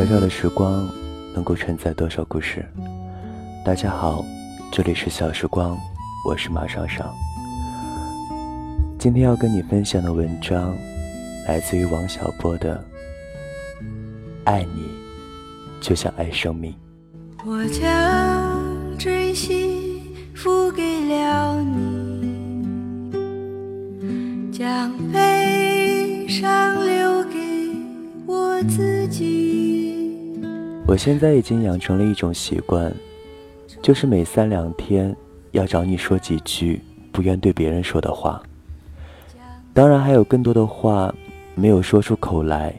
小小的时光能够承载多少故事？大家好，这里是小时光，我是马尚尚。今天要跟你分享的文章来自于王小波的《爱你就像爱生命》。我将真心付给了你，将悲伤留给我自己。我现在已经养成了一种习惯，就是每三两天要找你说几句不愿对别人说的话。当然还有更多的话没有说出口来，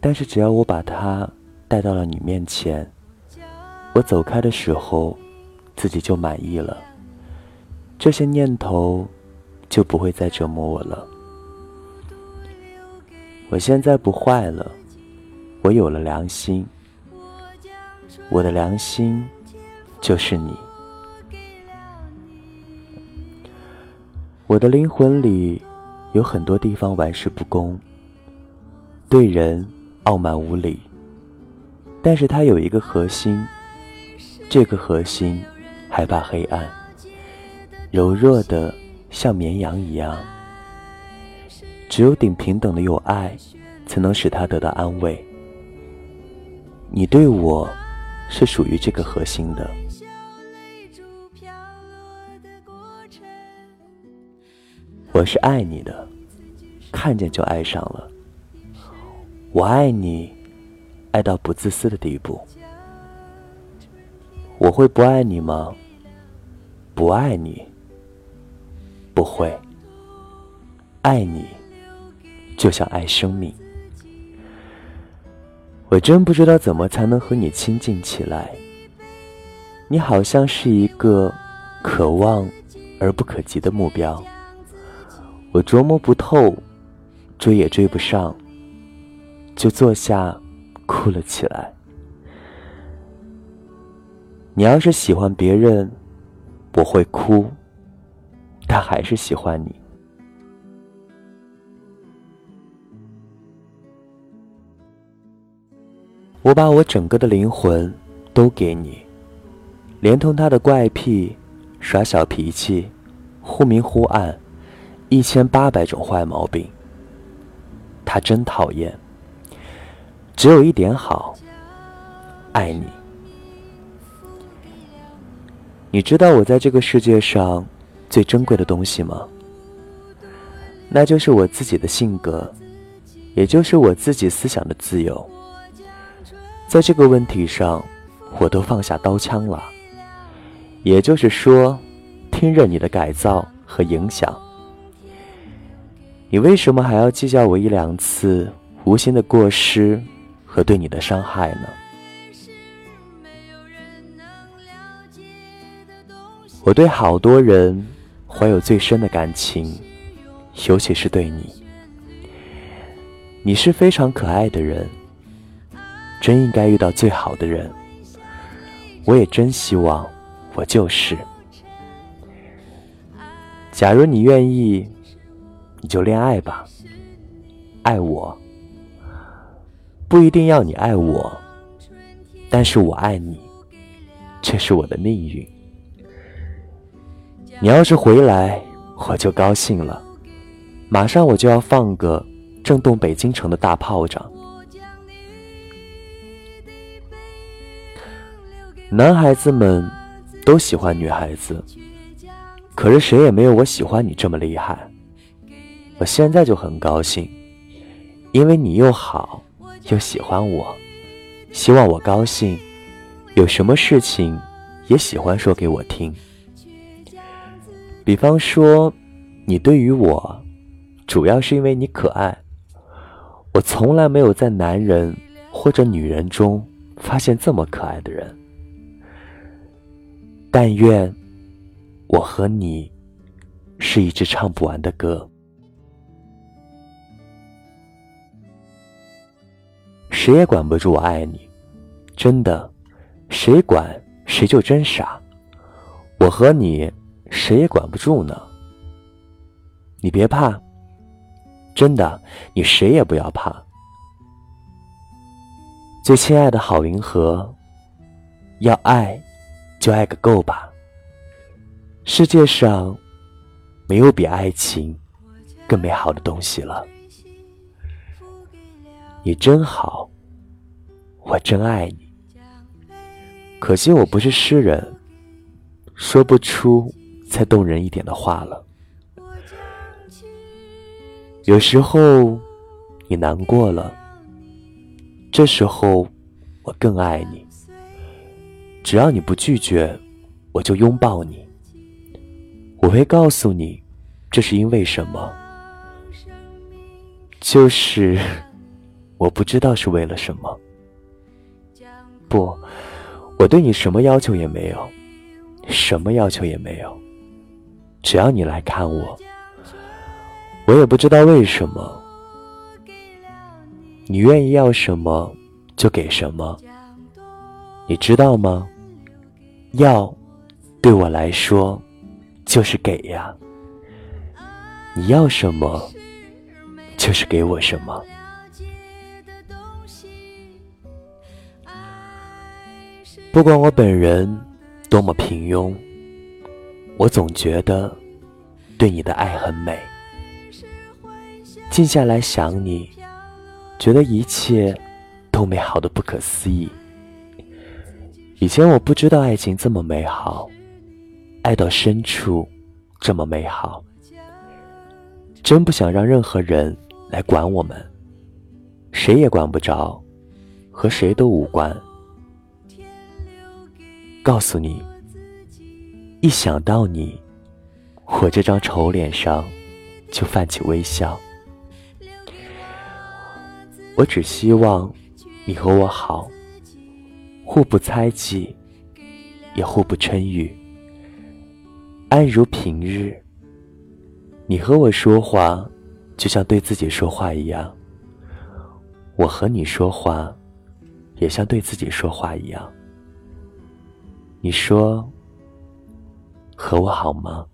但是只要我把它带到了你面前，我走开的时候，自己就满意了。这些念头就不会再折磨我了。我现在不坏了，我有了良心，我的良心就是你，我的灵魂里。有很多地方玩世不恭，对人傲慢无礼，但是它有一个核心，这个核心害怕黑暗，柔弱的像绵羊一样，只有顶平等的有爱，才能使他得到安慰。你对我，是属于这个核心的。我是爱你的，看见就爱上了。我爱你，爱到不自私的地步。我会不爱你吗？不爱你，不会。爱你，就像爱生命。我真不知道怎么才能和你亲近起来。你好像是一个可望而不可及的目标。我琢磨不透，追也追不上，就坐下哭了起来。你要是喜欢别人，我会哭，但还是喜欢你。我把我整个的灵魂都给你，连同他的怪癖、耍小脾气、忽明忽暗。一千八百种坏毛病，他真讨厌。只有一点好，爱你。你知道我在这个世界上最珍贵的东西吗？那就是我自己的性格，也就是我自己思想的自由。在这个问题上，我都放下刀枪了。也就是说，听任你的改造和影响。你为什么还要计较我一两次无心的过失和对你的伤害呢？我对好多人怀有最深的感情，尤其是对你。你是非常可爱的人，真应该遇到最好的人。我也真希望我就是。假如你愿意。你就恋爱吧，爱我，不一定要你爱我，但是我爱你，这是我的命运。你要是回来，我就高兴了，马上我就要放个震动北京城的大炮仗。男孩子们都喜欢女孩子，可是谁也没有我喜欢你这么厉害。我现在就很高兴，因为你又好又喜欢我，希望我高兴，有什么事情也喜欢说给我听。比方说，你对于我，主要是因为你可爱。我从来没有在男人或者女人中发现这么可爱的人。但愿我和你是一支唱不完的歌。谁也管不住我爱你，真的，谁管谁就真傻。我和你，谁也管不住呢。你别怕，真的，你谁也不要怕。最亲爱的郝云和，要爱，就爱个够吧。世界上没有比爱情更美好的东西了。你真好，我真爱你。可惜我不是诗人，说不出再动人一点的话了。有时候你难过了，这时候我更爱你。只要你不拒绝，我就拥抱你。我会告诉你，这是因为什么？就是我不知道是为了什么。不。我对你什么要求也没有，什么要求也没有，只要你来看我，我也不知道为什么，你愿意要什么就给什么，你知道吗？要对我来说就是给呀，你要什么就是给我什么。不管我本人多么平庸，我总觉得对你的爱很美。静下来想你，觉得一切都美好的不可思议。以前我不知道爱情这么美好，爱到深处这么美好。真不想让任何人来管我们，谁也管不着，和谁都无关。告诉你，一想到你，我这张丑脸上就泛起微笑。我只希望你和我好，互不猜忌，也互不嗔欲，安如平日。你和我说话，就像对自己说话一样；我和你说话，也像对自己说话一样。你说和我好吗？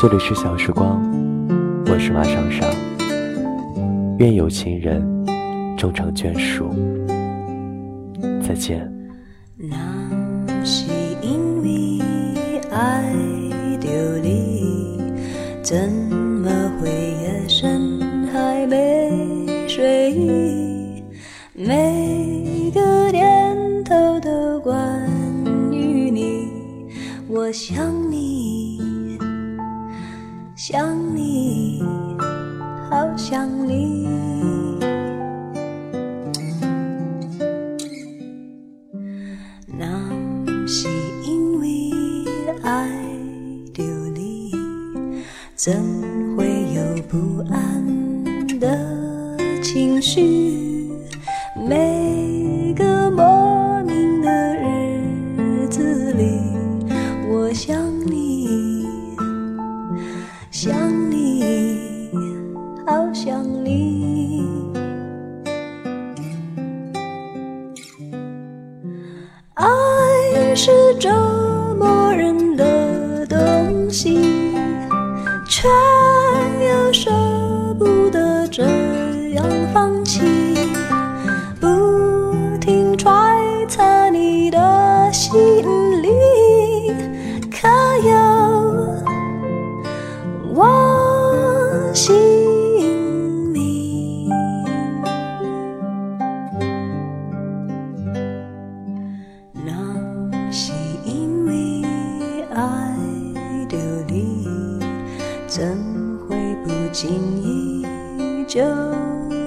这里是小时光，我是马尚尚。愿有情人终成眷属。再见。那是因为爱。怎么会夜深还没睡意？每个念头都关于你，我想你，想你，好想你。那是因为爱着你。怎会有不安的情绪？每就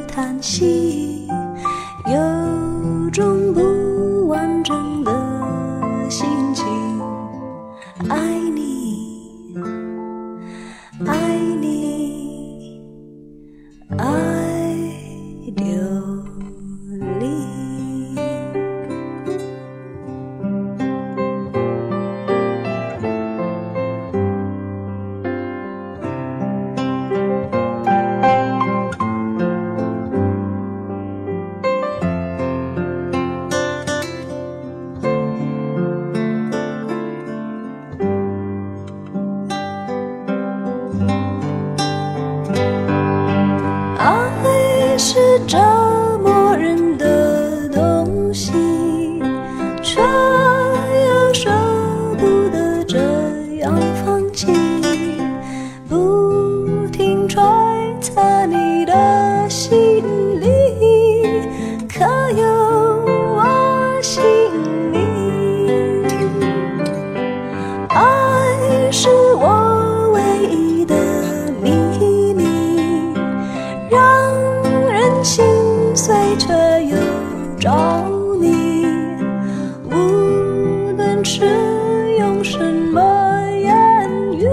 叹息？找你。无论是用什么言语，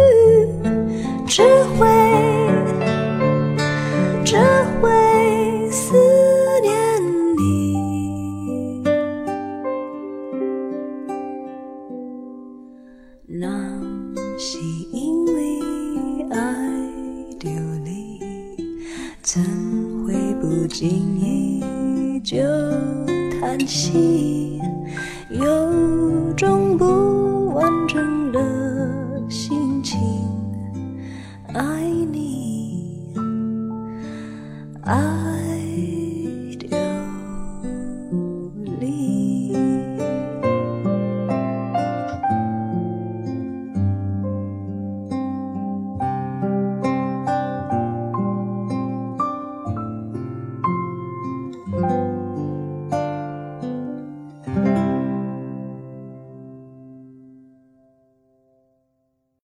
只会只会思念你。那是因为爱丢你，怎会不经意就叹息？有种不